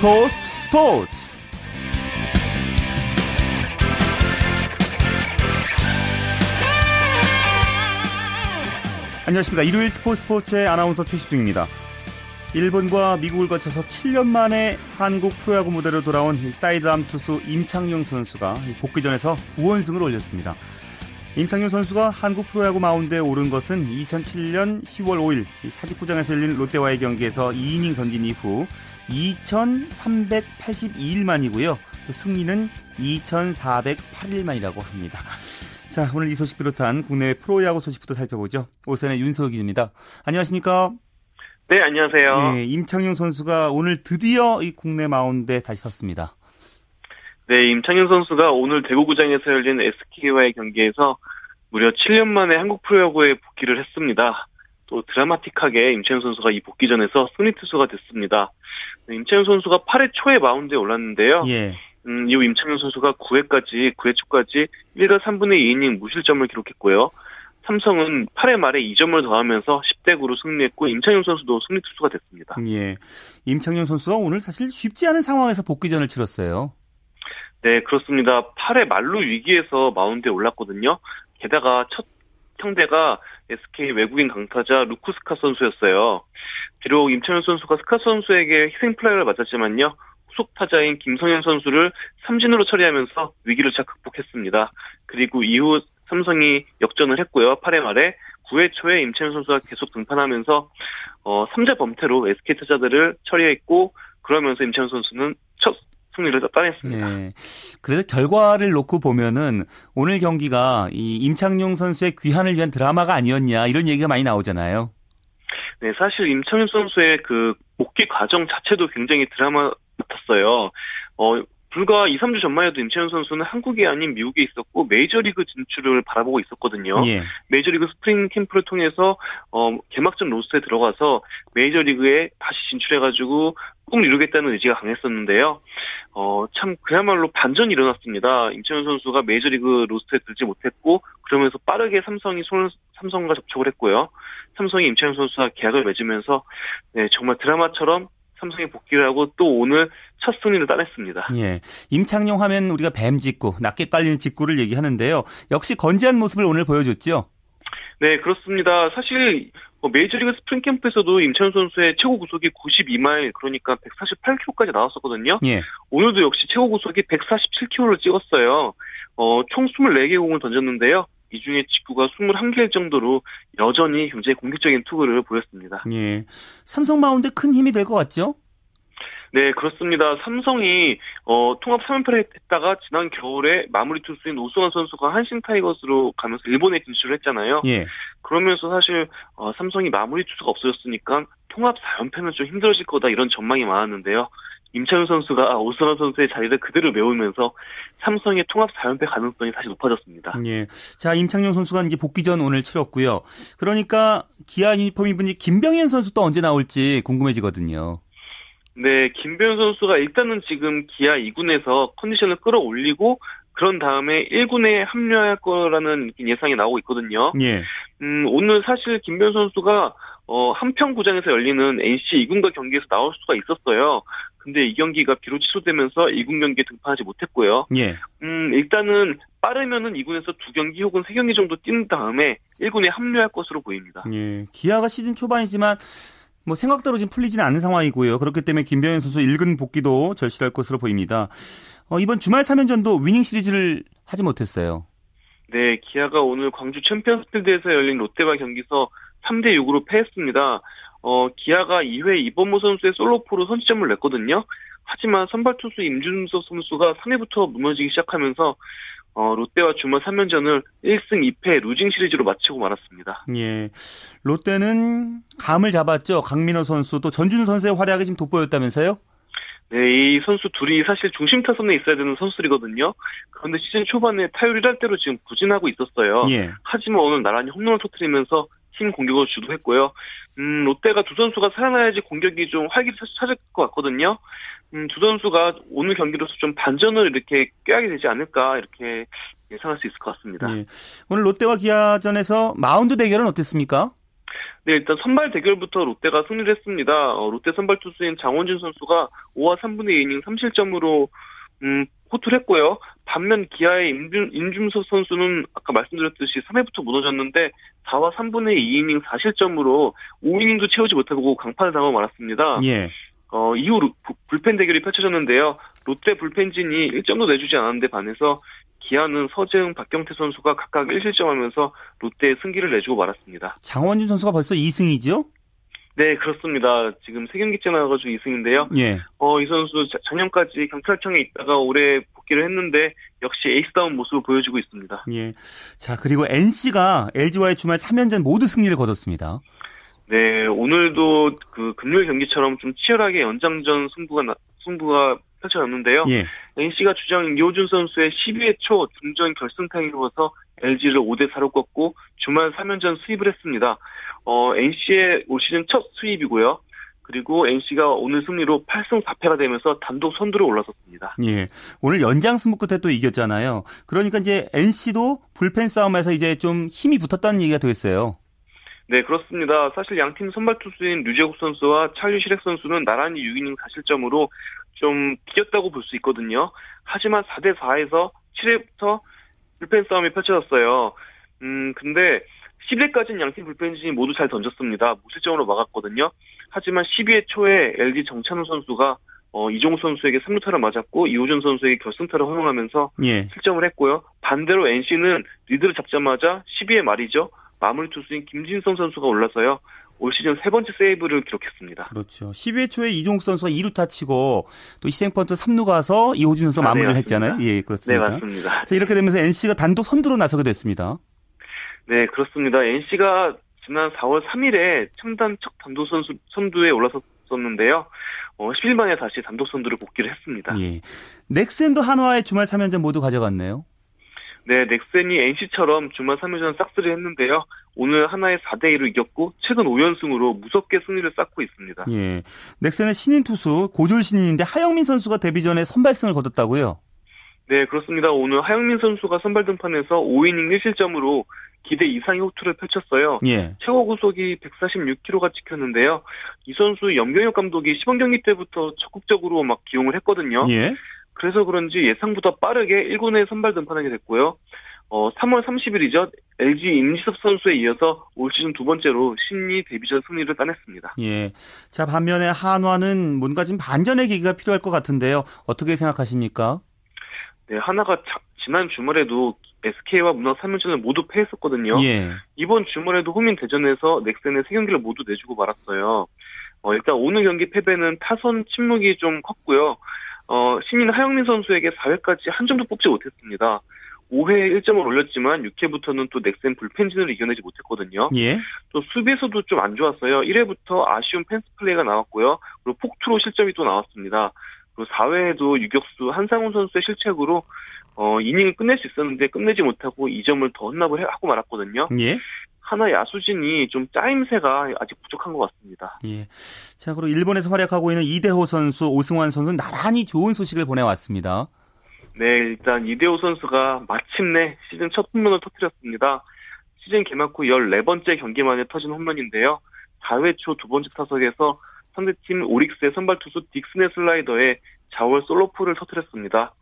스포츠 스포츠. 안녕하십니까. 일요일 스포츠 스포츠의 아나운서 최시중입니다. 일본과 미국을 거쳐서 7년 만에 한국 프로야구 무대로 돌아온 사이드암 투수 임창용 선수가 복귀전에서 5원승을 올렸습니다. 임창용 선수가 한국 프로야구 마운드에 오른 것은 2007년 10월 5일 사직구장에서 열린 롯데와의 경기에서 2이닝 던진 이후 2,382일 만이고요. 승리는 2,408일 만이라고 합니다. 자, 오늘 이 소식 비롯한 국내 프로야구 소식부터 살펴보죠. 오선의 윤소호 기자입니다. 안녕하십니까? 네, 안녕하세요. 네, 임창용 선수가 오늘 드디어 이 국내 마운드에 다시 섰습니다. 네, 임창용 선수가 오늘 대구구장에서 열린 SK와의 경기에서 무려 7년 만에 한국 프로야구에 복귀를 했습니다. 또 드라마틱하게 임창용 선수가 이 복귀전에서 승리 투수가 됐습니다. 네, 임창용 선수가 8회 초에 마운드에 올랐는데요. 예. 음, 이후 임창용 선수가 9회까지 9회 초까지 1과 3분의 2이닝 무실점을 기록했고요. 삼성은 8회 말에 2점을 더하면서 10대 9로 승리했고 임창용 선수도 승리 투수가 됐습니다. 예. 임창용 선수가 오늘 사실 쉽지 않은 상황에서 복귀전을 치렀어요. 네, 그렇습니다. 8회 만루 위기에서 마운드에 올랐거든요. 게다가 첫 상대가 SK 외국인 강타자 루크 스캇 선수였어요. 비록 임창용 선수가 스캇 선수에게 희생 플라이를 맞았지만요. 후속 타자인 김성현 선수를 삼진으로 처리하면서 위기를 잘 극복했습니다. 그리고 이후 삼성이 역전을 했고요. 8회 말에 9회 초에 임창용 선수가 계속 등판하면서 어 3자 범퇴로 SK 타자들을 처리했고 그러면서 임채현 선수는 첫 승리를 따냈습니다. 네. 그래서 결과를 놓고 보면은 오늘 경기가 이 임창용 선수의 귀환을 위한 드라마가 아니었냐 이런 얘기가 많이 나오잖아요. 네, 사실 임창용 선수의 그 복귀 과정 자체도 굉장히 드라마 같았어요. 어, 불과 2, 3주 전만 해도 임채현 선수는 한국이 아닌 미국에 있었고 메이저리그 진출을 바라보고 있었거든요. 예. 메이저리그 스프링 캠프를 통해서 어, 개막전 로스터에 들어가서 메이저리그에 다시 진출해가지고 꼭 이루겠다는 의지가 강했었는데요. 어, 참 그야말로 반전이 일어났습니다. 임창용 선수가 메이저리그 로스터에 들지 못했고 그러면서 빠르게 삼성이 손을 삼성과 접촉을 했고요. 삼성이 임창용 선수와 계약을 맺으면서 네, 정말 드라마처럼 삼성에 복귀를 하고 또 오늘 첫 승리를 따냈습니다. 예. 임창용 하면 우리가 뱀 직구, 낮게 깔리는 직구를 얘기하는데요. 역시 건재한 모습을 오늘 보여줬죠? 네, 그렇습니다. 사실 뭐 메이저리그 스프링 캠프에서도 임창용 선수의 최고 구속이 92마일 그러니까 148km까지 나왔었거든요. 예. 오늘도 역시 최고 구속이 147km를 찍었어요. 어, 총 24개 공을 던졌는데요. 이 중에 직구가 21개일 정도로 여전히 굉장히 공격적인 투구를 보였습니다. 예. 삼성 마운드 큰 힘이 될 것 같죠? 네, 그렇습니다. 삼성이 어, 통합 3연패를 했다가 지난 겨울에 마무리 투수인 오승환 선수가 한신 타이거스로 가면서 일본에 진출을 했잖아요. 예. 그러면서 사실 어, 삼성이 마무리 투수가 없어졌으니까 통합 4연패는 좀 힘들어질 거다 이런 전망이 많았는데요. 임창용 선수가 오승환 선수의 자리를 그대로 메우면서 삼성의 통합 4연패 가능성이 다시 높아졌습니다. 예. 자, 임창용 선수가 이제 복귀전 오늘 치렀고요. 그러니까 기아 유니폼 입은 김병현 선수 또 언제 나올지 궁금해지거든요. 네, 김병현 선수가 일단은 지금 기아 2군에서 컨디션을 끌어올리고 그런 다음에 1군에 합류할 거라는 예상이 나오고 있거든요. 예. 음, 오늘 사실 김병현 선수가 어, 한평구장에서 열리는 NC 2군과 경기에서 나올 수가 있었어요. 근데 이 경기가 비로 취소되면서 2군 경기에 등판하지 못했고요. 예. 음, 일단은 빠르면은 2군에서 두 경기 혹은 세 경기 정도 뛴 다음에 1군에 합류할 것으로 보입니다. 예. 기아가 시즌 초반이지만 뭐 생각대로 지금 풀리지는 않은 상황이고요. 그렇기 때문에 김병현 선수 1군 복귀도 절실할 것으로 보입니다. 어, 이번 주말 3연전도 위닝 시리즈를 하지 못했어요. 네, 기아가 오늘 광주 챔피언스필드에서 열린 롯데와 경기에서 3대 6으로 패했습니다. 어, 기아가 2회 이범호 선수의 솔로포로 선취점을 냈거든요. 하지만 선발 투수 임준섭 선수가 3회부터 무너지기 시작하면서 어, 롯데와 주말 3연전을 1승 2패 루징 시리즈로 마치고 말았습니다. 예. 롯데는 감을 잡았죠. 강민호 선수 또 전준 선수의 활약이 지금 돋보였다면서요? 네, 이 선수 둘이 사실 중심 타선에 있어야 되는 선수들이거든요. 그런데 시즌 초반에 타율 1할대로 지금 부진하고 있었어요. 예. 하지만 오늘 나란히 홈런을 터뜨리면서 팀 공격을 주도했고요. 음, 롯데가 두 선수가 살아나야지 공격이 좀 활기를 찾을 것 같거든요. 음, 두 선수가 오늘 경기로서 좀 반전을 이렇게 꾀하게 되지 않을까 이렇게 예상할 수 있을 것 같습니다. 네. 오늘 롯데와 기아전에서 마운드 대결은 어땠습니까? 네, 일단 선발 대결부터 롯데가 승리를 했습니다. 어, 롯데 선발 투수인 장원준 선수가 5와 3분의 2이닝 3실점으로 음, 호투를 했고요. 반면 기아의 임준, 임준석 선수는 아까 말씀드렸듯이 3회부터 무너졌는데 4와 3분의 2이닝 4실점으로 5이닝도 채우지 못하고 강판을 당하고 말았습니다. 예. 어, 이후 불펜 대결이 펼쳐졌는데요. 롯데 불펜진이 1점도 내주지 않았는데 반해서 기아는 서재흥, 박경태 선수가 각각 1실점하면서 롯데에 승기를 내주고 말았습니다. 장원준 선수가 벌써 2승이죠? 네, 그렇습니다. 지금 세 경기째 나와가지고 2승인데요. 예. 어, 이 선수 작년까지 경찰청에 있다가 올해 복귀를 했는데 역시 에이스다운 모습을 보여주고 있습니다. 예. 자, 그리고 NC가 LG와의 주말 3연전 모두 승리를 거뒀습니다. 네, 오늘도 그 금요일 경기처럼 좀 치열하게 연장전 승부가 나, 승부가 펼쳐졌는데요. 예. NC가 주장 이호준 선수의 12회 초 중전 결승타를 이루어서 LG를 5대 4로 꺾고 주말 3연전 수입을 했습니다. 어, NC의 올 시즌 첫 수입이고요. 그리고 NC가 오늘 승리로 8승 4패가 되면서 단독 선두로 올라섰습니다. 예. 오늘 연장 승부 끝에 또 이겼잖아요. 그러니까 이제 NC도 불펜 싸움에서 이제 좀 힘이 붙었다는 얘기가 되겠어요. 네, 그렇습니다. 사실 양팀 선발 투수인 류재국 선수와 찰류시렉 선수는 나란히 6이닝 4실점으로 좀 비겼다고 볼 수 있거든요. 하지만 4대 4에서 7회부터 불펜 싸움이 펼쳐졌어요. 음, 근데 10회까지는 양팀 불펜진이 모두 잘 던졌습니다. 무실점으로 막았거든요. 하지만 12회 초에 LG 정찬우 선수가 어, 이종우 선수에게 3루타를 맞았고 이호준 선수에게 결승타를 허용하면서 예. 실점을 했고요. 반대로 NC는 리드를 잡자마자 12회 말이죠. 마무리 투수인 김진성 선수가 올라서요. 올 시즌 세 번째 세이브를 기록했습니다. 그렇죠. 10회 초에 이종욱 선수가 2루타 치고 또 희생펀트 3루 가서 이호준 선수 가 아, 네, 마무리를 네, 했잖아요. 예, 그렇습니다. 네, 맞습니다. 자, 이렇게 되면서 NC가 단독 선두로 나서게 됐습니다. 네, 그렇습니다. NC가 지난 4월 3일에 청단 첫 단독 선수, 선두에 올라섰었는데요. 어, 10일 만에 다시 단독 선두를 복귀를 했습니다. 예. 넥센도 한화의 주말 3연전 모두 가져갔네요. 네, 넥센이 NC처럼 주말 3연전 싹쓸이 했는데요. 오늘 하나의 4대2로 이겼고 최근 5연승으로 무섭게 승리를 쌓고 있습니다. 예. 넥센의 신인 투수 고졸 신인인데 하영민 선수가 데뷔 전에 선발승을 거뒀다고요? 네, 그렇습니다. 오늘 하영민 선수가 선발 등판에서 5이닝 1실점으로 기대 이상의 호투를 펼쳤어요. 예. 최고 구속이 146km가 찍혔는데요. 이 선수 염경엽 감독이 시범 경기 때부터 적극적으로 막 기용을 했거든요. 예. 그래서 그런지 예상보다 빠르게 1군에 선발 등판하게 됐고요. 어, 3월 30일이죠. LG 임지섭 선수에 이어서 올 시즌 두 번째로 신리 데뷔전 승리를 따냈습니다. 예. 자, 반면에 한화는 뭔가 좀 반전의 계기가 필요할 것 같은데요. 어떻게 생각하십니까? 네, 하나가 자, 지난 주말에도 SK와 문학 3연전을 모두 패했었거든요. 예. 이번 주말에도 호민 대전에서 넥센의 세 경기를 모두 내주고 말았어요. 어, 일단 오늘 경기 패배는 타선 침묵이 좀 컸고요. 어, 신인 하영민 선수에게 4회까지 한 점도 뽑지 못했습니다. 5회에 1점을 올렸지만 6회부터는 또 넥센 불펜진을 이겨내지 못했거든요. 예. 또 수비에서도 좀 안 좋았어요. 1회부터 아쉬운 펜스 플레이가 나왔고요. 그리고 폭투로 실점이 또 나왔습니다. 그리고 4회에도 유격수 한상훈 선수의 실책으로 어, 이닝을 끝낼 수 있었는데 끝내지 못하고 2점을 더 혼납을 하고 말았거든요. 예. 하나 야수진이 좀 짜임새가 아직 부족한 것 같습니다. 예. 자, 그리고 일본에서 활약하고 있는 이대호 선수, 오승환 선수는 나란히 좋은 소식을 보내왔습니다. 네, 일단 이대호 선수가 마침내 시즌 첫 홈런을 터뜨렸습니다. 시즌 개막 후 14번째 경기 만에 터진 홈런인데요. 4회 초 두 번째 타석에서 상대팀 오릭스의 선발 투수 딕슨의 슬라이더에 자월 솔로포를 터뜨렸습니다.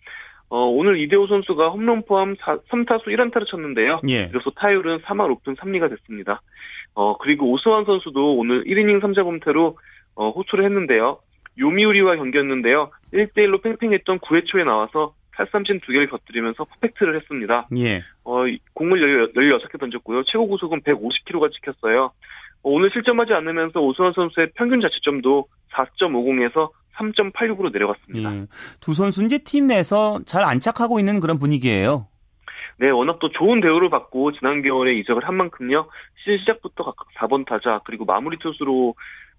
어, 오늘 이대호 선수가 홈런 포함 4, 3타수 1안타를 쳤는데요. 예. 그래서 타율은 3할 5푼 3리가 됐습니다. 어, 그리고 오수환 선수도 오늘 1이닝 3자 범퇴로 어, 호투를 했는데요. 요미우리와 경기였는데요. 1대1로 팽팽했던 9회 초에 나와서 탈삼진 두 개를 곁들이면서 퍼펙트를 했습니다. 예. 어, 공을 16개 던졌고요. 최고 구속은 150km가 찍혔어요. 어, 오늘 실점하지 않으면서 오수환 선수의 평균 자책점도 4.50에서 3.86으로 내려갔습니다. 예. 두 선수 이제 팀 내에서 잘 안착하고 있는 그런 분위기예요. 네, 워낙 또 좋은 대우를 받고 지난 겨울에 이적을 한 만큼요. 시즌 시작부터 각각 4번 타자 그리고 마무리 투수로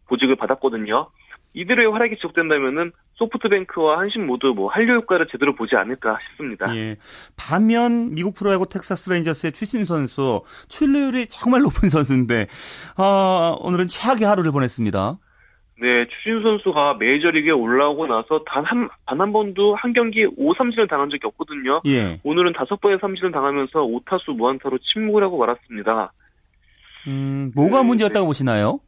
보직을 받았거든요. 이대로의 활약이 지속된다면은 소프트뱅크와 한신 모두 뭐 한류 효과를 제대로 보지 않을까 싶습니다. 예. 반면 미국 프로야구 텍사스 레인저스의 추신수 선수 출루율이 정말 높은 선수인데 아, 오늘은 최악의 하루를 보냈습니다. 네, 추신수 선수가 메이저리그에 올라오고 나서 단 한, 단 한 번도 한 경기 5삼진을 당한 적이 없거든요. 예. 오늘은 다섯 번의 삼진을 당하면서 5타수 무안타로 침묵을 하고 말았습니다. 음, 뭐가 네, 문제였다고 네. 보시나요?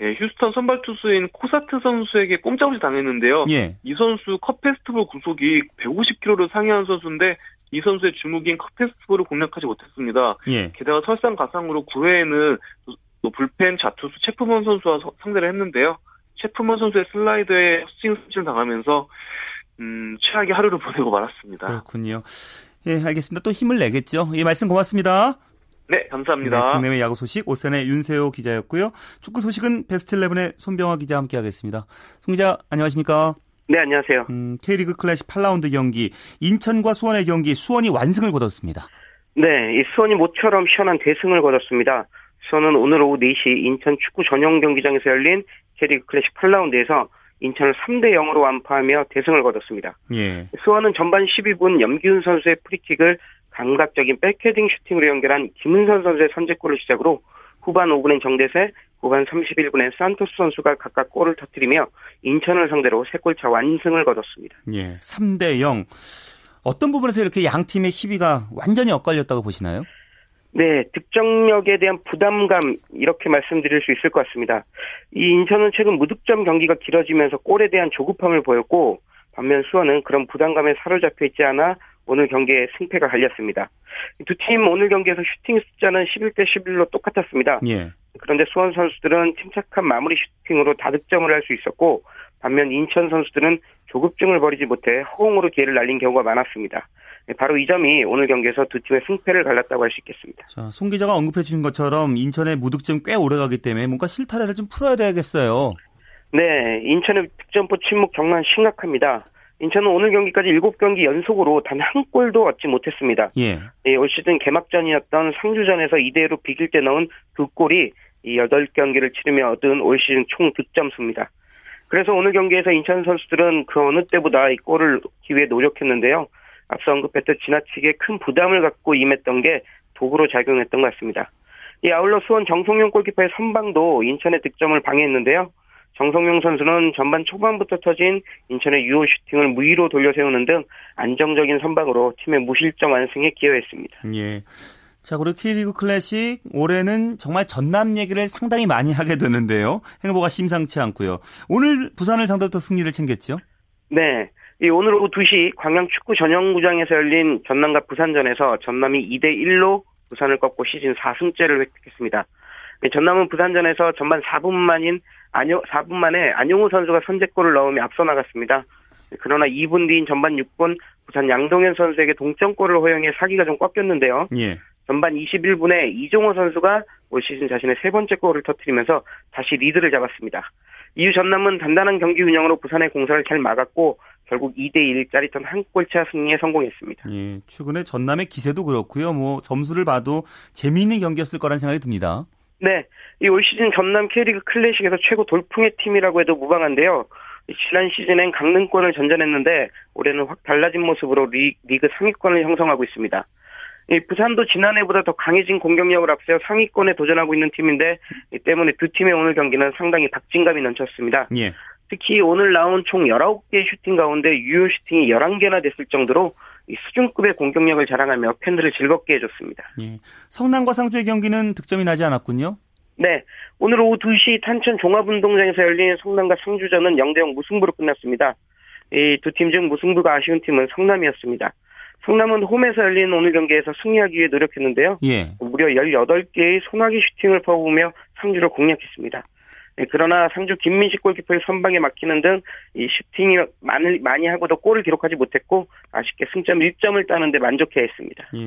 예, 휴스턴 선발 투수인 코사트 선수에게 꼼짝없이 당했는데요. 예. 이 선수 컷 패스트볼 구속이 150km를 상회한 선수인데 이 선수의 주목인 컵 페스티벌을 공략하지 못했습니다. 예. 게다가 설상가상으로 9회에는 또 불펜 좌투수 체프먼 선수와 상대를 했는데요. 체프먼 선수의 슬라이드에 스윙 스치를 당하면서 음, 최악의 하루를 보내고 말았습니다. 그렇군요. 예, 알겠습니다. 또 힘을 내겠죠. 예, 말씀 고맙습니다. 네, 감사합니다. 네, 국내외 야구 소식 오선의 윤세호 기자였고요. 축구 소식은 베스트 11의 손병화 기자 와 함께하겠습니다. 송 기자 안녕하십니까? 네, 안녕하세요. 음, K리그 클래식 8라운드 경기 인천과 수원의 경기 수원이 완승을 거뒀습니다. 네, 이 수원이 모처럼 시원한 대승을 거뒀습니다. 수원은 오늘 오후 4시 인천 축구 전용 경기장에서 열린 K리그 클래식 8라운드에서 인천을 3대 0으로 완파하며 대승을 거뒀습니다. 예. 수원은 전반 12분 염기훈 선수의 프리킥을 감각적인 백헤딩 슈팅으로 연결한 김은선 선수의 선제골을 시작으로 후반 5분엔 정대세, 후반 31분엔 산토스 선수가 각각 골을 터뜨리며 인천을 상대로 3골차 완승을 거뒀습니다. 예, 3대 0. 어떤 부분에서 이렇게 양 팀의 희비가 완전히 엇갈렸다고 보시나요? 네, 득점력에 대한 부담감 이렇게 말씀드릴 수 있을 것 같습니다. 이 인천은 최근 무득점 경기가 길어지면서 골에 대한 조급함을 보였고 반면 수원은 그런 부담감에 사로잡혀 있지 않아 오늘 경기에 승패가 갈렸습니다. 두 팀 오늘 경기에서 슈팅 숫자는 11대 11로 똑같았습니다. 예. 그런데 수원 선수들은 침착한 마무리 슈팅으로 다득점을 할 수 있었고 반면 인천 선수들은 조급증을 버리지 못해 허공으로 기회를 날린 경우가 많았습니다. 바로 이 점이 오늘 경기에서 두 팀의 승패를 갈랐다고 할 수 있겠습니다. 자, 송 기자가 언급해 주신 것처럼 인천의 무득점 꽤 오래가기 때문에 뭔가 실타래를 좀 풀어야 되겠어요. 네, 인천의 득점포 침묵 정말 심각합니다. 인천은 오늘 경기까지 7경기 연속으로 단 한 골도 얻지 못했습니다. 예. 예, 올 시즌 개막전이었던 상주전에서 2대1로 비길 때 넣은 두 골이 이 8경기를 치르며 얻은 올 시즌 총 득점수입니다. 그래서 오늘 경기에서 인천 선수들은 그 어느 때보다 이 골을 기회에 노력했는데요. 앞서 언급했듯 지나치게 큰 부담을 갖고 임했던 게 도구로 작용했던 것 같습니다. 이 아울러 수원 정성용 골키퍼의 선방도 인천의 득점을 방해했는데요. 정성용 선수는 전반 초반부터 터진 인천의 유효 슈팅을 무위로 돌려 세우는 등 안정적인 선방으로 팀의 무실점 완승에 기여했습니다. 예. 자, 그리고 K리그 클래식 올해는 정말 전남 얘기를 상당히 많이 하게 되는데요. 행보가 심상치 않고요. 오늘 부산을 상대로 또 승리를 챙겼죠? 네. 이 오늘 오후 2시 광양 축구 전용구장에서 열린 전남과 부산전에서 전남이 2대 1로 부산을 꺾고 시즌 4승째를 획득했습니다. 전남은 부산전에서 전반 4분 만인 안용, 4분 만에 안용우 선수가 선제골을 넣으며 앞서 나갔습니다. 그러나 2분 뒤인 전반 6분 부산 양동현 선수에게 동점골을 허용해 사기가 좀 꺾였는데요. 예. 전반 21분에 이종호 선수가 올 시즌 자신의 세 번째 골을 터뜨리면서 다시 리드를 잡았습니다. 이후 전남은 단단한 경기 운영으로 부산의 공사를 잘 막았고 결국 2대1 짜릿한 한 골차 승리에 성공했습니다. 예, 최근에 전남의 기세도 그렇고요. 뭐 점수를 봐도 재미있는 경기였을 거란 생각이 듭니다. 네, 이 올 시즌 전남 K리그 클래식에서 최고 돌풍의 팀이라고 해도 무방한데요. 지난 시즌엔 강등권을 전전했는데 올해는 확 달라진 모습으로 리, 리그 상위권을 형성하고 있습니다. 이 부산도 지난해보다 더 강해진 공격력을 앞세워 상위권에 도전하고 있는 팀인데 이 때문에 두 팀의 오늘 경기는 상당히 박진감이 넘쳤습니다. 예. 특히 오늘 나온 총 19개의 슈팅 가운데 유효 슈팅이 11개나 됐을 정도로 수준급의 공격력을 자랑하며 팬들을 즐겁게 해줬습니다. 예. 성남과 상주의 경기는 득점이 나지 않았군요. 네. 오늘 오후 2시 탄천 종합운동장에서 열린 성남과 상주전은 0대0 무승부로 끝났습니다. 이 두 팀 중 무승부가 아쉬운 팀은 성남이었습니다. 성남은 홈에서 열린 오늘 경기에서 승리하기 위해 노력했는데요. 예. 무려 18개의 소나기 슈팅을 퍼부으며 상주를 공략했습니다. 네, 그러나 상주 김민식 골키퍼의 선방에 막히는 등 이 슈팅이 많이, 많이 하고도 골을 기록하지 못했고 아쉽게 승점 1점을 따는데 만족해 했습니다. 예,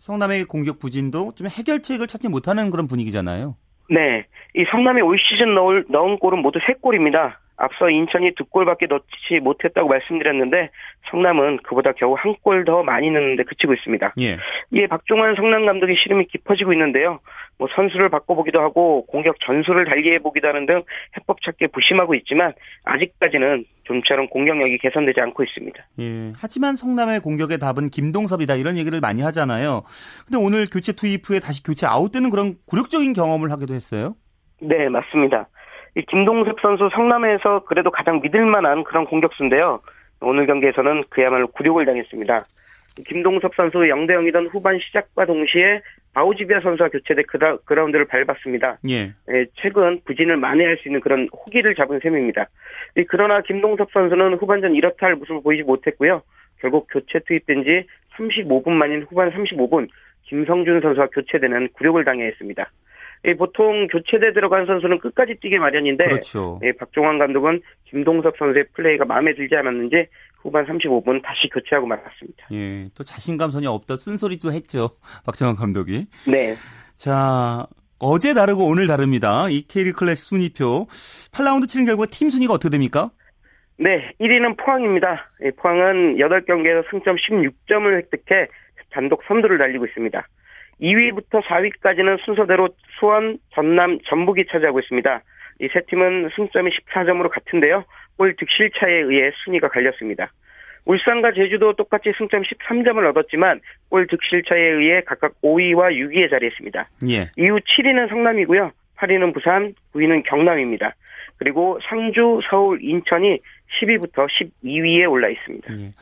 성남의 공격 부진도 좀 해결책을 찾지 못하는 그런 분위기잖아요. 네, 이 성남이 올 시즌 넣을, 넣은 골은 모두 3골입니다. 앞서 인천이 두 골밖에 넣지 못했다고 말씀드렸는데 성남은 그보다 겨우 한 골 더 많이 넣는데 그치고 있습니다. 예. 이에 박종환 성남 감독의 시름이 깊어지고 있는데요. 뭐 선수를 바꿔보기도 하고 공격 전술을 달리해보기도 하는 등 해법 찾기에 부심하고 있지만 아직까지는 좀처럼 공격력이 개선되지 않고 있습니다. 예. 하지만 성남의 공격의 답은 김동섭이다 이런 얘기를 많이 하잖아요. 근데 오늘 교체 투입 후에 다시 교체 아웃되는 그런 굴욕적인 경험을 하기도 했어요. 네, 맞습니다. 이 김동섭 선수 성남에서 그래도 가장 믿을 만한 그런 공격수인데요. 오늘 경기에서는 그야말로 굴욕을 당했습니다. 김동섭 선수 0대 0이던 후반 시작과 동시에 바우지비아 선수와 교체돼 그라, 그라운드를 밟았습니다. 예. 예. 최근 부진을 만회할 수 있는 그런 호기를 잡은 셈입니다. 그러나 김동섭 선수는 후반전 이렇다 할 모습을 보이지 못했고요. 결국 교체 투입된 지 35분 만인 후반 35분 김성준 선수와 교체되는 굴욕을 당해 했습니다. 예, 보통 교체돼 들어간 선수는 끝까지 뛰게 마련인데 그렇죠. 예, 박종환 감독은 김동섭 선수의 플레이가 마음에 들지 않았는지 후반 35분 다시 교체하고 말았습니다. 예, 또 자신감 전혀 없다 쓴소리도 했죠. 박종환 감독이. 네. 자, 어제 다르고 오늘 다릅니다. 이 K리그 클래식 순위표. 8라운드 치는 결과 팀 순위가 어떻게 됩니까? 네, 1위는 포항입니다. 예, 포항은 8경기에서 승점 16점을 획득해 단독 선두를 달리고 있습니다. 2위부터 4위까지는 순서대로 수원, 전남, 전북이 차지하고 있습니다. 이 세 팀은 승점이 14점으로 같은데요. 골 득실 차에 의해 순위가 갈렸습니다. 울산과 제주도 똑같이 승점 13점을 얻었지만 골 득실 차에 의해 각각 5위와 6위에 자리했습니다. 예. 이후 7위는 성남이고요. 8위는 부산, 9위는 경남입니다. 그리고 상주, 서울, 인천이 10위부터 12위에 올라 있습니다. 예.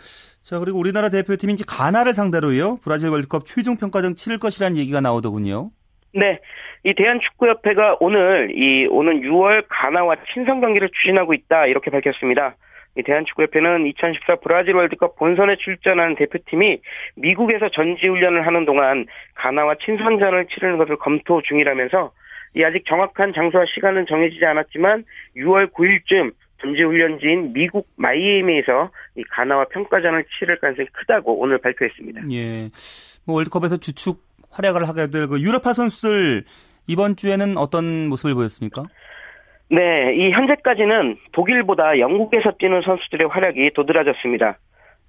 자, 그리고 우리나라 대표팀인지 가나를 상대로요. 브라질 월드컵 최종 평가전 치를 것이라는 얘기가 나오더군요. 네. 이 대한축구협회가 오늘 이 오는 6월 가나와 친선 경기를 추진하고 있다 이렇게 밝혔습니다. 이 대한축구협회는 2014 브라질 월드컵 본선에 출전한 대표팀이 미국에서 전지훈련을 하는 동안 가나와 친선전을 치르는 것을 검토 중이라면서 이 아직 정확한 장소와 시간은 정해지지 않았지만 6월 9일쯤 전지훈련지인 미국 마이애미에서 이 가나와 평가전을 치를 가능성이 크다고 오늘 발표했습니다. 예. 뭐 월드컵에서 주축 활약을 하게 될 그 유럽파 선수들 이번 주에는 어떤 모습을 보였습니까? 네, 이 현재까지는 독일보다 영국에서 뛰는 선수들의 활약이 도드라졌습니다.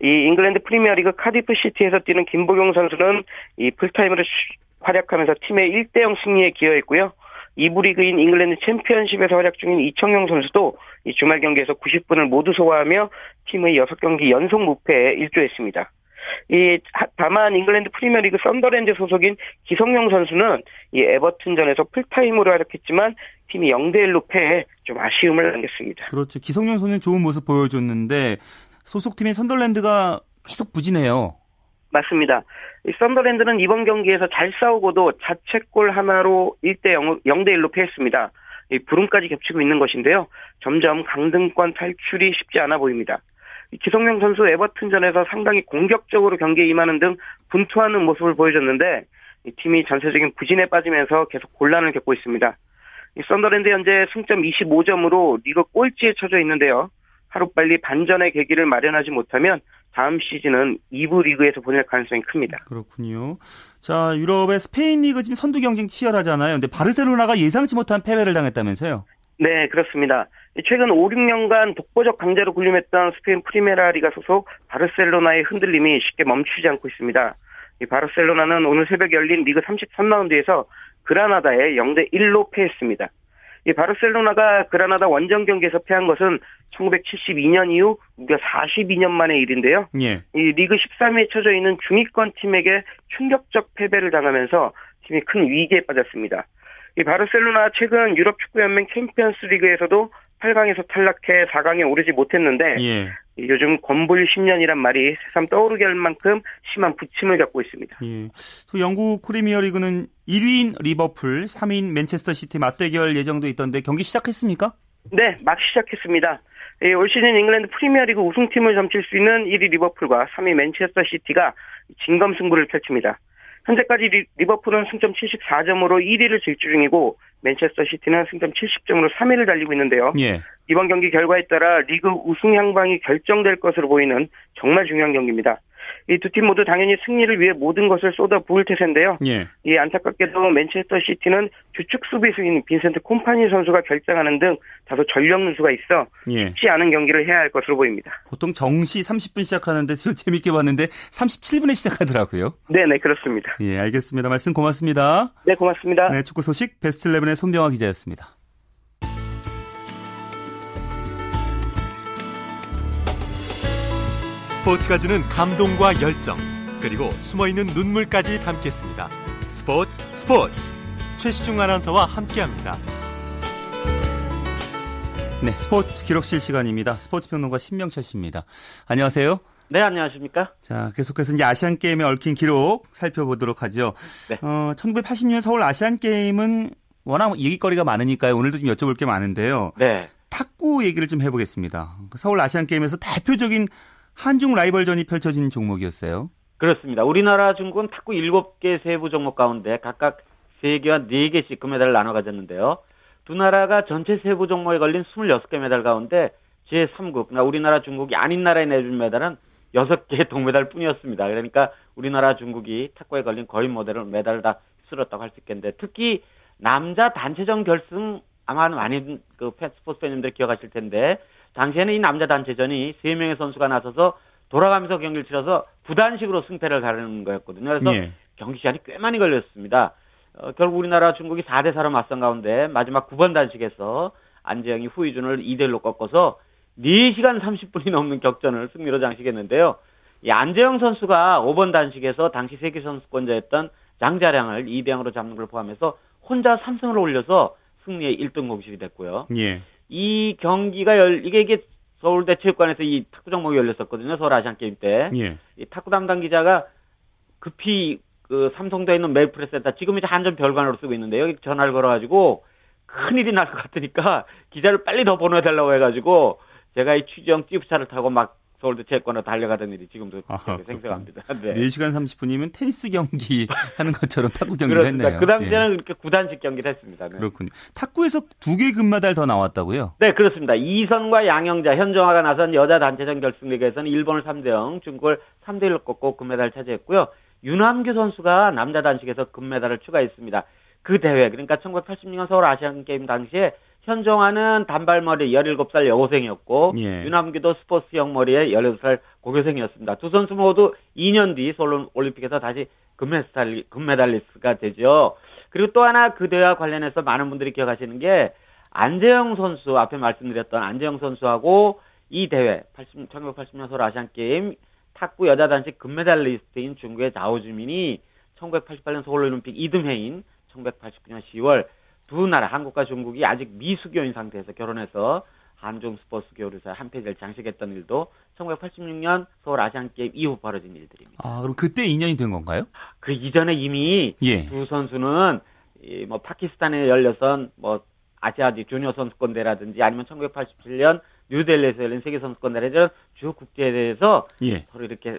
이 잉글랜드 프리미어리그 카디프 시티에서 뛰는 김보경 선수는 이 풀타임으로 활약하면서 팀의 1대0 승리에 기여했고요. 2부 리그인 잉글랜드 챔피언십에서 활약 중인 이청용 선수도 이 주말 경기에서 90분을 모두 소화하며 팀의 6경기 연속 무패에 일조했습니다. 이 다만 잉글랜드 프리미어리그 썬더랜드 소속인 기성용 선수는 이 에버튼전에서 풀타임으로 활약했지만 팀이 0대 1로 패해 좀 아쉬움을 남겼습니다. 그렇죠. 기성용 선수는 좋은 모습 보여줬는데 소속팀인 썬더랜드가 계속 부진해요. 맞습니다. 이 썬더랜드는 이번 경기에서 잘 싸우고도 자책골 하나로 1대 0, 0대 1로 패했습니다. 이 불운까지 겹치고 있는 것인데요. 점점 강등권 탈출이 쉽지 않아 보입니다. 기성용 선수 에버튼전에서 상당히 공격적으로 경기에 임하는 등 분투하는 모습을 보여줬는데 이 팀이 전체적인 부진에 빠지면서 계속 곤란을 겪고 있습니다. 이 썬더랜드 현재 승점 25점으로 리그 꼴찌에 처져 있는데요. 하루빨리 반전의 계기를 마련하지 못하면 다음 시즌은 2부 리그에서 보낼 가능성이 큽니다. 그렇군요. 자, 유럽의 스페인 리그 지금 선두 경쟁 치열하잖아요. 근데 바르셀로나가 예상치 못한 패배를 당했다면서요? 네, 그렇습니다. 최근 5, 6년간 독보적 강자로 군림했던 스페인 프리메라 리가 소속 바르셀로나의 흔들림이 쉽게 멈추지 않고 있습니다. 이 바르셀로나는 오늘 새벽 열린 리그 33라운드에서 그라나다에 0대 1로 패했습니다. 이 바르셀로나가 그라나다 원정 경기에서 패한 것은 1972년 이후 무려 42년 만의 일인데요. 예. 이 리그 13위에 처져 있는 중위권 팀에게 충격적 패배를 당하면서 팀이 큰 위기에 빠졌습니다. 이 바르셀로나 최근 유럽 축구 연맹 챔피언스 리그에서도 8강에서 탈락해 4강에 오르지 못했는데 예. 요즘 권불 10년이란 말이 새삼 떠오르게 할 만큼 심한 부침을 겪고 있습니다. 예. 또 영국 프리미어리그는 1위인 리버풀, 3위인 맨체스터 시티 맞대결 예정도 있던데 경기 시작했습니까? 네, 막 시작했습니다. 예, 올 시즌 잉글랜드 프리미어리그 우승팀을 점칠 수 있는 1위 리버풀과 3위 맨체스터 시티가 진검승부를 펼칩니다. 현재까지 리, 버풀은 승점 74점으로 1위를 질주 중이고 맨체스터 시티는 승점 70점으로 3위를 달리고 있는데요. 예. 이번 경기 결과에 따라 리그 우승 향방이 결정될 것으로 보이는 정말 중요한 경기입니다. 이 두 팀 모두 당연히 승리를 위해 모든 것을 쏟아 부을 태세인데요. 예. 이 안타깝게도 맨체스터 시티는 주축 수비수인 빈센트 콤파니 선수가 결정하는 등 다소 전력 누수가 있어 예. 쉽지 않은 경기를 해야 할 것으로 보입니다. 보통 정시 30분 시작하는데 저 재밌게 봤는데 37분에 시작하더라고요. 네네 그렇습니다. 예 알겠습니다. 말씀 고맙습니다. 네 고맙습니다. 네 축구 소식 베스트 11의 손병화 기자였습니다. 스포츠가 주는 감동과 열정, 그리고 숨어있는 눈물까지 담겠습니다. 스포츠 스포츠 최시중 아나운서와 함께합니다. 네, 스포츠 기록실 시간입니다. 스포츠 평론가 신명철 씨입니다. 안녕하세요. 네, 안녕하십니까? 자, 계속해서 이제 아시안 게임에 얽힌 기록 살펴보도록 하죠. 네. 어, 1980년 서울 아시안 게임은 워낙 얘기거리가 많으니까요. 오늘도 좀 여쭤볼 게 많은데요. 네. 탁구 얘기를 좀 해보겠습니다. 서울 아시안 게임에서 대표적인 한중 라이벌전이 펼쳐진 종목이었어요. 그렇습니다. 우리나라 중국은 탁구 7개 세부 종목 가운데 각각 3개와 4개씩 금메달을 나눠 가졌는데요. 두 나라가 전체 세부 종목에 걸린 26개 메달 가운데 제3국, 그러니까 우리나라 중국이 아닌 나라에 내준 메달은 6개의 동메달 뿐이었습니다. 그러니까 우리나라 중국이 탁구에 걸린 거의 모델을 메달을 다 쓸었다고 할 수 있겠는데 특히 남자 단체전 결승 아마 많은 그 스포츠 팬님들 기억하실 텐데 당시에는 이 남자 단체전이 3명의 선수가 나서서 돌아가면서 경기를 치러서 부단식으로 승패를 가르는 거였거든요. 그래서 예. 경기 시간이 꽤 많이 걸렸습니다. 어, 결국 우리나라 중국이 4대 4로 맞선 가운데 마지막 9번 단식에서 안재영이 후이준을 2대 1로 꺾어서 4시간 30분이 넘는 격전을 승리로 장식했는데요. 이 안재영 선수가 5번 단식에서 당시 세계 선수권자였던 장자량을 2대 0으로 잡는 걸 포함해서 혼자 3승을 올려서 승리의 1등 공식이 됐고요. 예. 이 경기가 열 이게 이게 서울대 체육관에서 이 탁구 종목이 열렸었거든요. 서울 아시안 게임 때. 예. 이 탁구 담당 기자가 급히 그 삼성도에 있는 메일프레스에다 지금 이제 한전 별관으로 쓰고 있는데 여기 전화를 걸어가지고 큰일이 날 것 같으니까 기자를 빨리 더 보내달라고 해가지고 제가 이 취재형 찌프차를 타고 막 서울대 체육관으로 달려가던 일이 지금도 아하, 생생합니다. 네. 4시간 30분이면 테니스 경기 하는 것처럼 탁구 경기를 했네요. 그 당시에는 예. 구단식 경기를 했습니다. 네. 그렇군요. 탁구에서 두 개 금메달 더 나왔다고요? 네, 그렇습니다. 이선과 양영자, 현정화가 나선 여자 단체전 결승리그에서는 일본을 3대 0, 중국을 3대 1로 꺾고 금메달을 차지했고요. 윤함규 선수가 남자 단식에서 금메달을 추가했습니다. 그 대회, 그러니까 1986년 서울 아시안 게임 당시에 현정아는 단발머리 17살 여고생이었고 예. 유남기도 스포츠형 머리에 18살 고교생이었습니다. 두 선수 모두 2년 뒤 서울 올림픽에서 다시 금메달, 금메달리스트가 되죠. 그리고 또 하나 그 대회와 관련해서 많은 분들이 기억하시는 게 안재영 선수 앞에 말씀드렸던 안재영 선수하고 이 대회 80, 1980년 서울 아시안 게임 탁구 여자 단식 금메달리스트인 중국의 자오주민이 1988년 서울 올림픽 이듬해인 1989년 10월 두 나라 한국과 중국이 아직 미수교인 상태에서 결혼해서 한중 스포츠 교류사 한 페이지를 장식했던 일도 1986년 서울 아시안 게임 이후 벌어진 일들입니다. 아 그럼 그때 인연이 된 건가요? 그 이전에 이미 예. 두 선수는 이뭐 파키스탄에 열렸던 뭐 아시아지 주니어 선수권 대라든지 아니면 1987년 뉴델리에서 열린 세계 선수권 대회전 주 국제대회에서 예. 서로 이렇게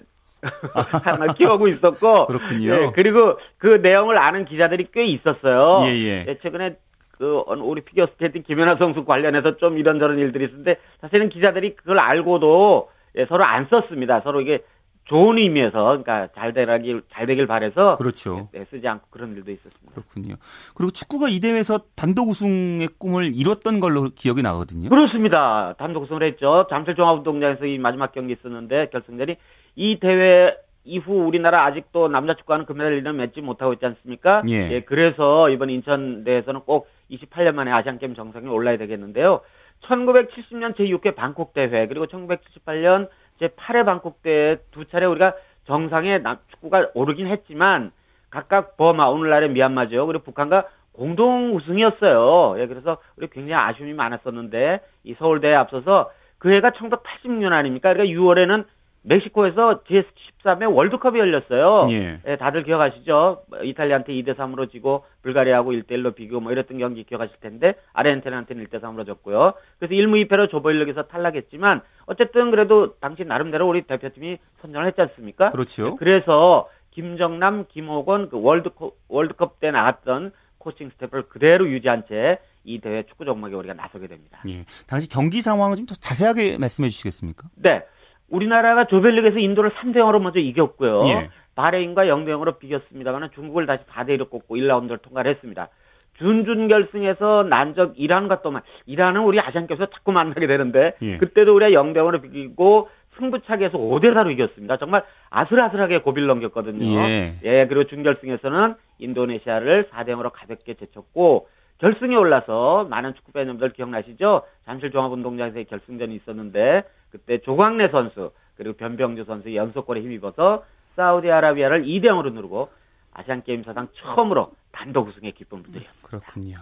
사랑 키우고 있었고 그렇군요. 예, 그리고 그 내용을 아는 기자들이 꽤 있었어요. 예, 예. 예, 최근에 그 우리 피겨스케이팅 김연아 선수 관련해서 좀 이런저런 일들이 있었는데 사실은 기자들이 그걸 알고도 예, 서로 안 썼습니다. 서로 이게 좋은 의미에서 그러니까 잘 되길 잘 되길 바래서 그렇죠. 네, 쓰지 않고 그런 일도 있었습니다. 그렇군요. 그리고 축구가 이 대회에서 단독 우승의 꿈을 이뤘던 걸로 기억이 나거든요. 그렇습니다. 단독 우승을 했죠. 잠실 종합운동장에서 이 마지막 경기 있었는데 결승전이 이 대회 이후 우리나라 아직도 남자 축구하는 금메달 리는 맺지 못하고 있지 않습니까? 예. 예. 그래서 이번 인천 대회에서는 꼭 28년 만에 아시안 게임 정상에 올라야 되겠는데요. 1970년 제6회 방콕 대회 그리고 1978년 제8회 방콕 대회 두 차례 우리가 정상에 축구가 오르긴 했지만 각각 버마 오늘날의 미얀마죠. 그리고 북한과 공동 우승이었어요. 예, 그래서 우리 굉장히 아쉬움이 많았었는데 이 서울대에 앞서서 그 해가 1980년 아닙니까? 그러니까 6월에는 멕시코에서 제13회 월드컵이 열렸어요. 예. 예. 다들 기억하시죠? 이탈리아한테 2대 3으로 지고 불가리아하고 1대 1로 비교 뭐 이랬던 경기 기억하실 텐데 아르헨티나한테는 1대 3으로 졌고요. 그래서 1무 2패로 조별력에서 탈락했지만 어쨌든 그래도 당시 나름대로 우리 대표팀이 선전을 했지 않습니까? 그렇죠. 그래서 김정남, 김호건 그 월드컵 월드컵 때 나왔던 코칭 스태프를 그대로 유지한 채 이 대회 축구 종목에 우리가 나서게 됩니다. 예. 당시 경기 상황을 좀 더 자세하게 말씀해 주시겠습니까? 네. 우리나라가 조별리그에서 인도를 3대 0으로 먼저 이겼고요. 예. 바레인과 0대 0으로 비겼습니다만 중국을 다시 4대 1로 꺾고 1라운드를 통과를 했습니다. 준준 결승에서 난적 이란과 또 만 이란은 우리 아시안컵에서 자꾸 만나게 되는데 예. 그때도 우리가 0대 0으로 비기고 승부차기에서 5대 4로 이겼습니다. 정말 아슬아슬하게 고비를 넘겼거든요. 예. 예, 그리고 준결승에서는 인도네시아를 4대 0으로 가볍게 제쳤고 결승에 올라서 많은 축구 팬님들 기억나시죠? 잠실 종합운동장에서의 결승전이 있었는데 그때 조광래 선수 그리고 변병주 선수 연속골에 힘입어서 사우디아라비아를 2대 0으로 누르고 아시안 게임 사상 처음으로 단독 우승의 기쁨을 누렸습니다. 그렇군요.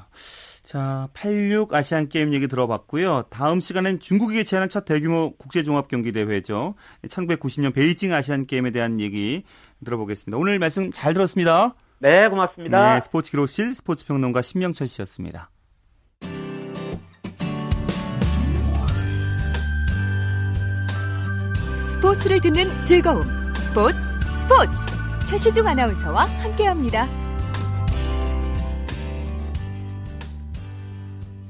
자, 86 아시안 게임 얘기 들어봤고요. 다음 시간엔 중국이 개최하는 첫 대규모 국제 종합 경기 대회죠. 1990년 베이징 아시안 게임에 대한 얘기 들어보겠습니다. 오늘 말씀 잘 들었습니다. 네, 고맙습니다. 네, 스포츠 기록실 스포츠 평론가 신명철 씨였습니다. 스포츠를 듣는 즐거움. 스포츠 스포츠. 최시중 아나운서와 함께합니다.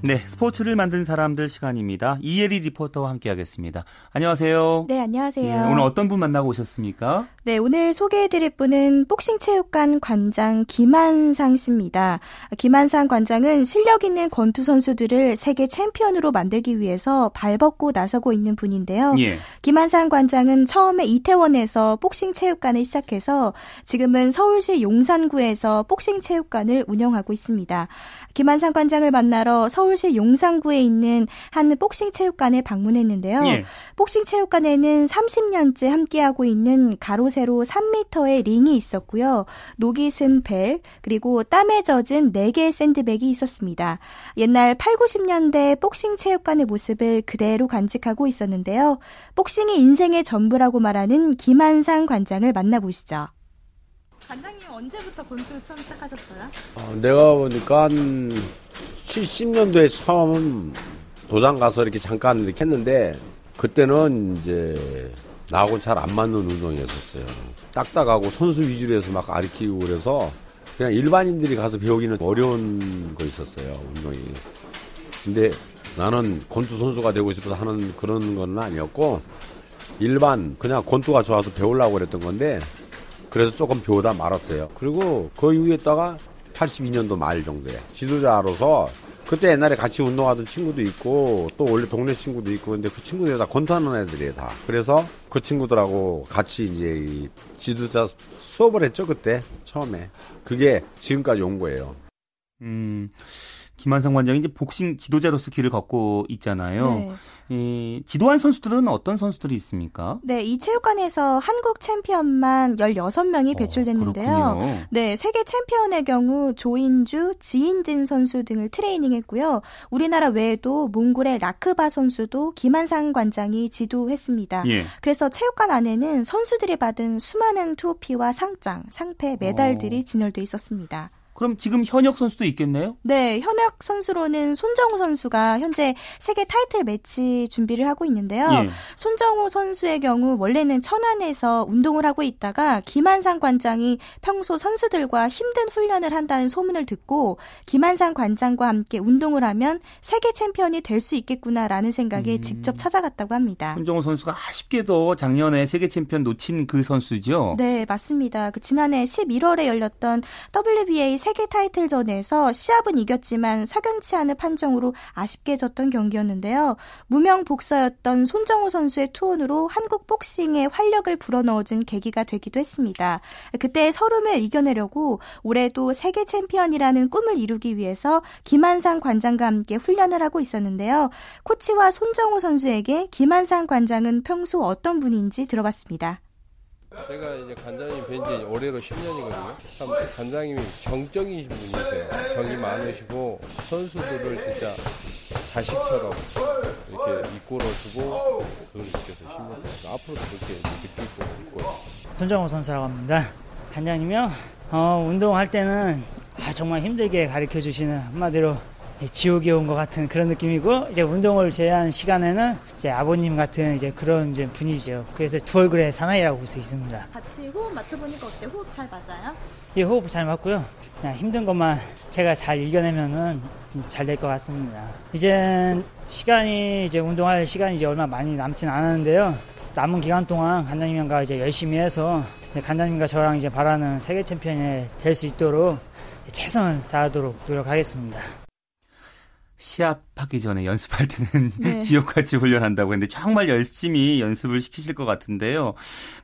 네, 스포츠를 만든 사람들 시간입니다. 이예리 리포터와 함께하겠습니다. 안녕하세요. 네, 안녕하세요. 네, 오늘 어떤 분 만나고 오셨습니까? 네, 오늘 소개해드릴 분은 복싱체육관 관장 김한상 씨입니다. 김한상 관장은 실력 있는 권투 선수들을 세계 챔피언으로 만들기 위해서 발벗고 나서고 있는 분인데요. 예. 김한상 관장은 처음에 이태원에서 복싱체육관을 시작해서 지금은 서울시 용산구에서 복싱체육관을 운영하고 있습니다. 김한상 관장을 만나러 서울시 용산구에 있는 한 복싱 체육관에 방문했는데요. 예. 복싱 체육관에는 30년째 함께하고 있는 가로 세로 3m의 링이 있었고요. 녹이 쓴 벨, 그리고 땀에 젖은 4개의 샌드백이 있었습니다. 옛날 8, 90년대 복싱 체육관의 모습을 그대로 간직하고 있었는데요. 복싱이 인생의 전부라고 말하는 김한상 관장을 만나보시죠. 관장님 언제부터 권투 처음 시작하셨어요? 어, 내가 보니까 한 70년도에 처음 도장 가서 이렇게 잠깐 이렇게 했는데 그때는 이제 나하고 잘안 맞는 운동이었었어요. 딱딱하고 선수 위주로 해서 막 가르치고 그래서 그냥 일반인들이 가서 배우기는 어려운 거 있었어요, 운동이. 근데 나는 권투 선수가 되고 싶어서 하는 그런 건 아니었고 일반 그냥 권투가 좋아서 배우려고 그랬던 건데 그래서 조금 배우다 말았어요. 그리고 그 이후에다가 82년도 말 정도에 지도자로서 그때 옛날에 같이 운동하던 친구도 있고 또 원래 동네 친구도 있고 근데 그 친구들이 다 권투하는 애들이에요 다. 그래서 그 친구들하고 같이 이제 지도자 수업을 했죠 그때 처음에. 그게 지금까지 온 거예요. 음. 김한성 관장이 이제 복싱 지도자로서 길을 걷고 있잖아요. 네. 이 지도한 선수들은 어떤 선수들이 있습니까? 네, 이 체육관에서 한국 챔피언만 16명이 어, 배출됐는데요. 어, 네, 세계 챔피언의 경우 조인주, 지인진 선수 등을 트레이닝했고요. 우리나라 외에도 몽골의 라크바 선수도 김한상 관장이 지도했습니다. 예. 그래서 체육관 안에는 선수들이 받은 수많은 트로피와 상장, 상패, 메달들이 어. 진열돼 있었습니다. 그럼 지금 현역 선수도 있겠네요? 네, 현역 선수로는 손정우 선수가 현재 세계 타이틀 매치 준비를 하고 있는데요. 예. 손정우 선수의 경우 원래는 천안에서 운동을 하고 있다가 김한상 관장이 평소 선수들과 힘든 훈련을 한다는 소문을 듣고 김한상 관장과 함께 운동을 하면 세계 챔피언이 될 수 있겠구나라는 생각에 음. 직접 찾아갔다고 합니다. 손정우 선수가 아쉽게도 작년에 세계 챔피언 놓친 그 선수죠? 네, 맞습니다. 그 지난해 11월에 열렸던 WBA 세계 타이틀전에서 시합은 이겼지만 석연치 않은 판정으로 아쉽게 졌던 경기였는데요. 무명 복서였던 손정우 선수의 투혼으로 한국 복싱에 활력을 불어넣어준 계기가 되기도 했습니다. 그때 서름을 이겨내려고 올해도 세계 챔피언이라는 꿈을 이루기 위해서 김한상 관장과 함께 훈련을 하고 있었는데요. 코치와 손정우 선수에게 김한상 관장은 평소 어떤 분인지 들어봤습니다. 제가 이제 관장님 뵌지 올해로 10년이거든요. 참 관장님이 정적이신 분이세요. 정이 많으시고 선수들을 진짜 자식처럼 이렇게 이끌어주고 그걸 느껴서 10년 동안 앞으로도 그렇게 느끼고 있고 손정호 선수라고 합니다. 관장님이요. 어, 운동할 때는 아, 정말 힘들게 가르쳐 주시는 한마디로 지옥에 온 것 같은 그런 느낌이고 이제 운동을 제한 시간에는 이제 아버님 같은 이제 그런 이제 분이죠. 그래서 두 얼굴의 사나이라고 볼 수 있습니다. 같이 호흡 맞춰보니까 어때? 호흡 잘 맞아요? 예, 호흡 잘 맞고요. 그냥 힘든 것만 제가 잘 이겨내면은 잘 될 것 같습니다. 이제 시간이 이제 운동할 시간이 이제 얼마 많이 남진 않았는데요. 남은 기간 동안 간장님과 이제 열심히 해서 간장님과 저랑 이제 바라는 세계 챔피언이 될 수 있도록 최선을 다하도록 노력하겠습니다. 시합하기 전에 연습할 때는 네. 지옥같이 훈련한다고 했는데 정말 열심히 연습을 시키실 것 같은데요.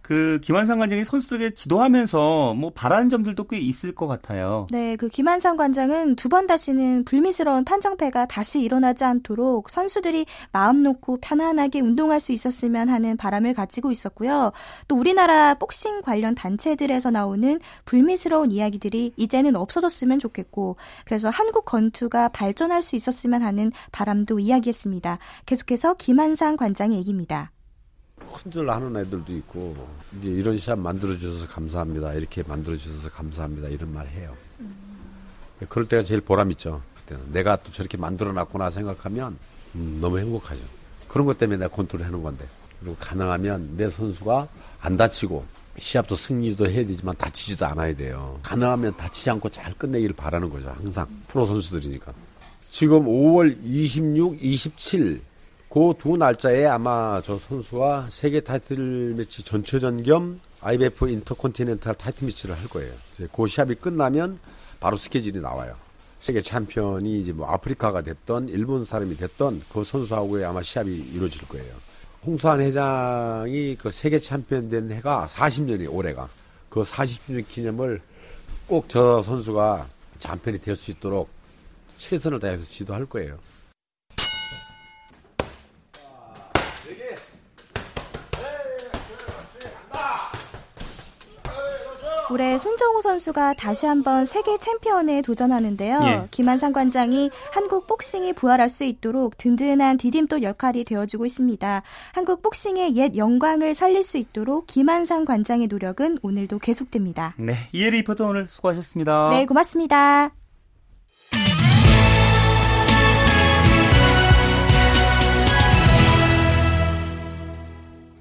그 김한상 관장이 선수들에게 지도하면서 뭐 바라는 점들도 꽤 있을 것 같아요. 네, 그 김한상 관장은 두 번 다시는 불미스러운 판정패가 다시 일어나지 않도록 선수들이 마음 놓고 편안하게 운동할 수 있었으면 하는 바람을 가지고 있었고요. 또 우리나라 복싱 관련 단체들에서 나오는 불미스러운 이야기들이 이제는 없어졌으면 좋겠고 그래서 한국 권투가 발전할 수 있었으면 했으면 하는 바람도 이야기했습니다. 계속해서 김한상 관장의 얘기입니다. 큰절 하는 애들도 있고 이제 이런 시합 만들어 주셔서 감사합니다. 이렇게 만들어 주셔서 감사합니다. 이런 말 해요. 음. 그럴 때가 제일 보람 있죠. 그때는 내가 또 저렇게 만들어 놨구나 생각하면 음, 너무 행복하죠. 그런 것 때문에 내가 컨트롤 하는 건데 그리고 가능하면 내 선수가 안 다치고 시합도 승리도 해야 되지만 다치지도 않아야 돼요. 가능하면 다치지 않고 잘 끝내기를 바라는 거죠. 항상 프로 선수들이니까. 지금 5월 26, 27, 그 두 날짜에 아마 저 선수와 세계 타이틀 매치 전초전 겸 IBF 인터컨티넨탈 타이틀 매치를 할 거예요. 그 시합이 끝나면 바로 스케줄이 나와요. 세계 챔피언이 이제 뭐 아프리카가 됐던 일본 사람이 됐던 그 선수하고의 아마 시합이 이루어질 거예요. 홍수환 회장이 그 세계 챔피언 된 해가 40년이 올해가 그 40주년 기념을 꼭 저 선수가 챔피언이 될 수 있도록 최선을 다해서 지도할 거예요. 올해 손정우 선수가 다시 한번 세계 챔피언에 도전하는데요. 예. 김한상 관장이 한국 복싱이 부활할 수 있도록 든든한 디딤돌 역할이 되어주고 있습니다. 한국 복싱의 옛 영광을 살릴 수 있도록 김한상 관장의 노력은 오늘도 계속됩니다. 네, 이혜리 리포터 오늘 수고하셨습니다. 네, 고맙습니다.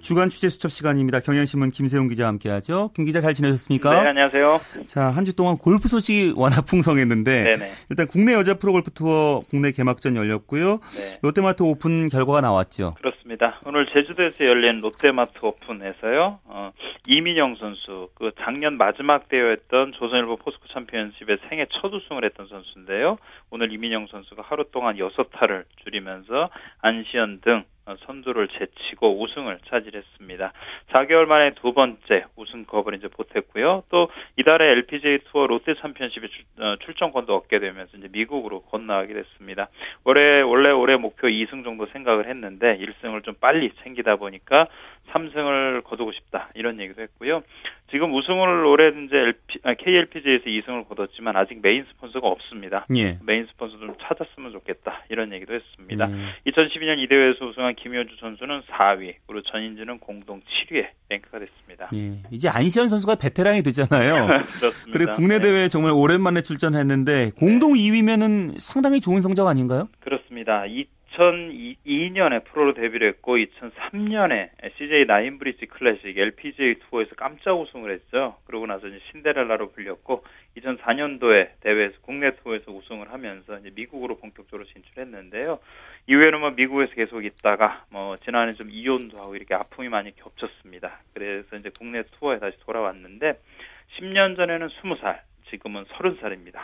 주간 취재 수첩 시간입니다. 경향신문 김세용 기자와 함께하죠. 김 기자 잘 지내셨습니까? 네, 안녕하세요. 자, 한 주 동안 골프 소식이 워낙 풍성했는데 네네. 일단 국내 여자 프로골프 투어 국내 개막전 열렸고요. 네. 롯데마트 오픈 결과가 나왔죠. 그렇습니다. 오늘 제주도에서 열린 롯데마트 오픈에서요. 어, 이민영 선수 그 작년 마지막 대회였던 조선일보 포스코 챔피언십의 생애 첫 우승을 했던 선수인데요. 오늘 이민영 선수가 하루 동안 6타를 줄이면서 안시현 등 어, 선두를 제치고 우승을 차지했습니다. 4개월 만에 두 번째 우승컵을 이제 보탰고요. 또 이달에 LPGA 투어 롯데 챔피언십에 어, 출전권도 얻게 되면서 이제 미국으로 건너가게 됐습니다. 올해 원래 올해 목표 2승 정도 생각을 했는데 1승을 좀 빨리 챙기다 보니까 3승을 거두고 싶다 이런 얘기도 했고요. 지금 우승을 올해 이제 LP, 아, KLPGA에서 2승을 거뒀지만 아직 메인 스폰서가 없습니다. 예. 메인 스폰서 좀 찾았으면 좋겠다 이런 얘기도 했습니다. 음. 2012년 이 대회에서 우승한 김효주 선수는 4위, 그리고 전인지는 공동 7위에 랭크가 됐습니다. 예. 이제 안시현 선수가 베테랑이 되잖아요. 그렇습니다. 그리고 국내 네. 대회에 정말 오랜만에 출전했는데 공동 네. 2위면은 상당히 좋은 성적 아닌가요? 그렇습니다. 2002년에 프로로 데뷔를 했고 2003년에 CJ 나인브리지 클래식 LPGA 투어에서 깜짝 우승을 했죠. 그러고 나서 이제 신데렐라로 불렸고 2004년도에 대회에서 국내 투어에서 우승을 하면서 이제 미국으로 본격적으로 진출했는데요. 이후에는 뭐 미국에서 계속 있다가 뭐 지난해 좀 이혼도 하고 이렇게 아픔이 많이 겹쳤습니다. 그래서 이제 국내 투어에 다시 돌아왔는데 10년 전에는 20살, 지금은 30살입니다.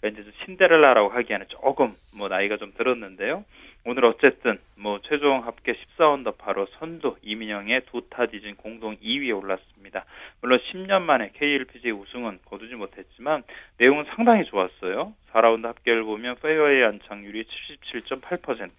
그러니까 이제 신데렐라라고 하기에는 조금 뭐 나이가 좀 들었는데요. 오늘 어쨌든 뭐 최종 합계 14언더파로 선두 이민영의 두 타 뒤진 공동 2위에 올랐습니다. 물론 10년 만에 KLPGA 우승은 거두지 못했지만 내용은 상당히 좋았어요. 4라운드 합계를 보면 페어웨이 안착률이 77.8%,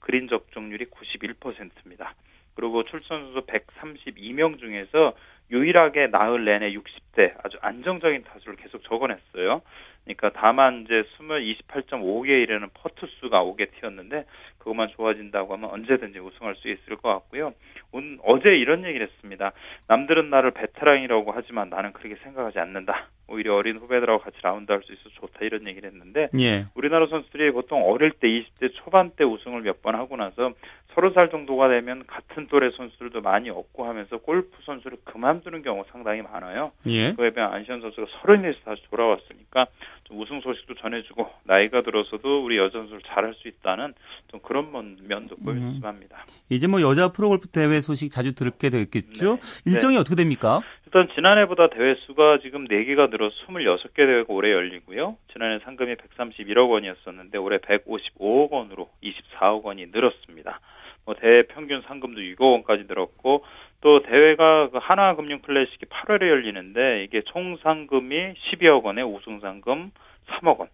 그린 적중률이 91%입니다. 그리고 출전 선수 132명 중에서 유일하게 나흘 내내 60대 아주 안정적인 타수를 계속 적어냈어요. 그러니까 다만 이제 20, 28.5개에 이르는 퍼트 수가 옥에 티였는데 그것만 좋아진다고 하면 언제든지 우승할 수 있을 것 같고요. 오늘 어제 이런 얘기를 했습니다. 남들은 나를 베테랑이라고 하지만 나는 그렇게 생각하지 않는다. 오히려 어린 후배들하고 같이 라운드 할 수 있어서 좋다 이런 얘기를 했는데 예. 우리나라 선수들이 보통 어릴 때 20대 초반 때 우승을 몇 번 하고 나서 서른 살 정도가 되면 같은 또래 선수들도 많이 없고 하면서 골프 선수를 그만두는 경우가 상당히 많아요. 예. 그에 비해 안시현 선수가 서른에서 다시 돌아왔으니까 좀 우승 소식도 전해주고 나이가 들어서도 우리 여자 선수를 잘할 수 있다는 좀 그런 면도 음. 이제 뭐 여자 프로골프 대회 소식 자주 듣게 되겠죠? 네. 일정이 네. 어떻게 됩니까? 일단 지난해보다 대회 수가 지금 4개가 늘어 26개 대회가 올해 열리고요. 지난해 상금이 131억 원이었었는데 올해 155억 원으로 24억 원이 늘었습니다. 뭐 대회 평균 상금도 6억 원까지 늘었고 또 대회가 그 하나금융 클래식이 8월에 열리는데 이게 총 상금이 12억 원에 우승 상금 3억 원.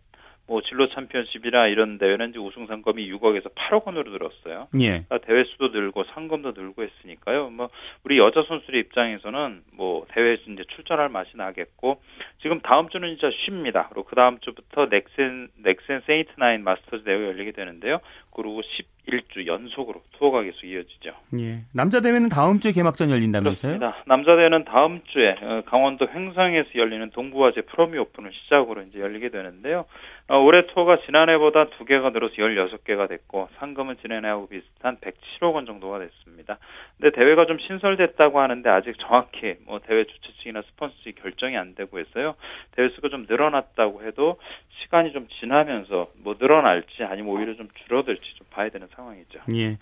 뭐 진로 챔피언십이나 이런 대회는 이제 우승 상금이 6억에서 8억 원으로 늘었어요. 예. 그러니까 대회 수도 늘고 상금도 늘고 했으니까요. 뭐 우리 여자 선수들 입장에서는 뭐 대회 이제 출전할 맛이 나겠고 지금 다음 주는 진짜 쉽니다. 그리고 그 다음 주부터 넥센 넥센 세인트 나인 마스터즈 대회 열리게 되는데요. 그리고 11주 연속으로 투어가 계속 이어지죠. 예. 남자 대회는 다음 주에 개막전 열린다면서요? 그렇습니다. 남자 대회는 다음 주에 어, 강원도 횡성에서 열리는 동부화재 프로미 오픈을 시작으로 이제 열리게 되는데요. 어, 올해 투어가 지난해보다 두 개가 늘어서 16개가 됐고 상금은 지난해하고 비슷한 107억 원 정도가 됐습니다. 근데 대회가 좀 신설됐다고 하는데 아직 정확히 뭐 대회 주최 측이나 스폰서 측이 결정이 안 되고 있어요. 대회 수가 좀 늘어났다고 해도 시간이 좀 지나면서 뭐 늘어날지 아니면 오히려 좀 줄어들지 좀 봐야 되는 상황이죠. 예.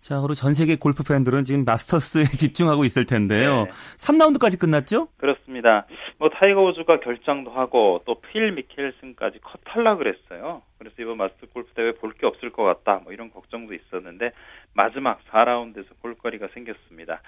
자, 그리고 전 세계 골프 팬들은 지금 마스터스에 집중하고 있을 텐데요. 네. 3라운드까지 끝났죠? 그렇습니다. 뭐 타이거 우즈가 결장도 하고 또 필 미켈슨까지 컷 탈락을 했어요. 그래서 이번 마스터 골프 대회 볼 게 없을 것 같다. 뭐 이런 걱정도 있었는데 마지막 4라운드에서 볼거리가 생겼습니다.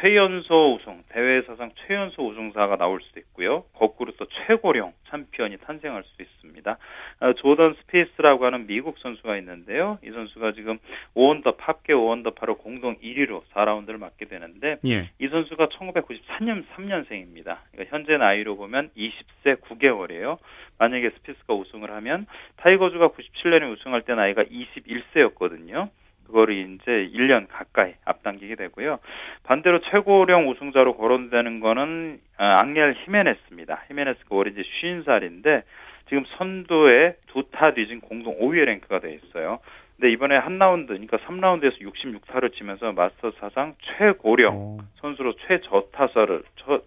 최연소 우승, 대회 사상 최연소 우승자가 나올 수도 있고요. 거꾸로 또 최고령 챔피언이 탄생할 수도 있습니다. 어, 조던 스피스라고 하는 미국 선수가 있는데요. 이 선수가 지금 5언더파 합계 5언더파로 공동 1위로 4라운드를 맞게 되는데 예. 이 선수가 1994년 3년생입니다. 그러니까 현재 나이로 보면 20세 9개월이에요. 만약에 스피스가 우승을 하면 타이거 우즈가 97년에 우승할 때 나이가 21세였거든요. 그거를 이제 1년 가까이 앞당기게 되고요. 반대로 최고령 우승자로 거론되는 거는 아, 앙헬 히메네스입니다. 히메네스가 올해 이제 50살인데 지금 선두에 두 타 뒤진 공동 5위의 랭크가 돼 있어요. 근데 이번에 한 라운드, 그러니까 3라운드에서 66타를 치면서 마스터 사상 최고령 오. 선수로 최저타수를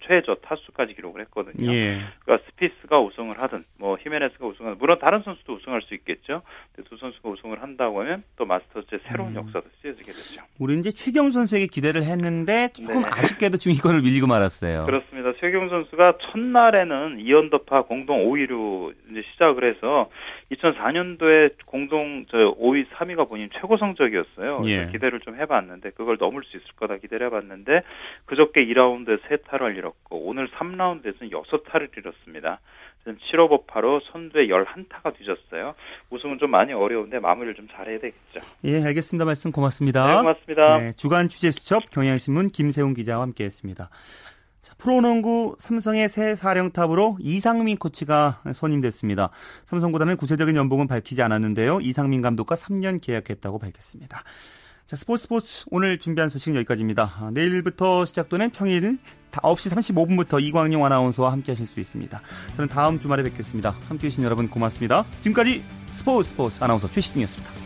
최저 타수까지 기록을 했거든요. 예. 그러니까 스피스가 우승을 하든 뭐 히메네스가 우승을 하든 물론 다른 선수도 우승할 수 있겠죠. 근데 두 선수가 우승을 한다고 하면 또 마스터즈의 새로운 음. 역사도 쓰여지게 되죠. 우리 이제 최경 선수에게 기대를 했는데 조금 네. 아쉽게도 중위권을 밀리고 말았어요. 그렇습니다. 최경 선수가 첫날에는 2언더파 공동 5위로 이제 시작을 해서 2004년도에 공동 저 5위 3위가 본인 최고 성적이었어요. 예. 기대를 좀 해봤는데 그걸 넘을 수 있을 거다 기대를 해봤는데 그저께 2라운드에 3타를 잃었고 오늘 3라운드에서는 6타를 잃었습니다. 7오버파로 선두에 11타가 뒤졌어요. 우승은 좀 많이 어려운데 마무리를 좀 잘해야 되겠죠. 예, 알겠습니다. 말씀 고맙습니다. 네, 고맙습니다. 네, 주간 취재 수첩 경향신문 김세훈 기자와 함께했습니다. 자, 프로농구 삼성의 새 사령탑으로 이상민 코치가 선임됐습니다. 삼성 구단은 구체적인 연봉은 밝히지 않았는데요. 이상민 감독과 3년 계약했다고 밝혔습니다. 자, 스포츠 스포츠 오늘 준비한 소식은 여기까지입니다. 아, 내일부터 시작되는 평일 9시 35분부터 이광용 아나운서와 함께 하실 수 있습니다. 저는 다음 주말에 뵙겠습니다. 함께 해주신 여러분 고맙습니다. 지금까지 스포츠 스포츠 아나운서 최시중이었습니다.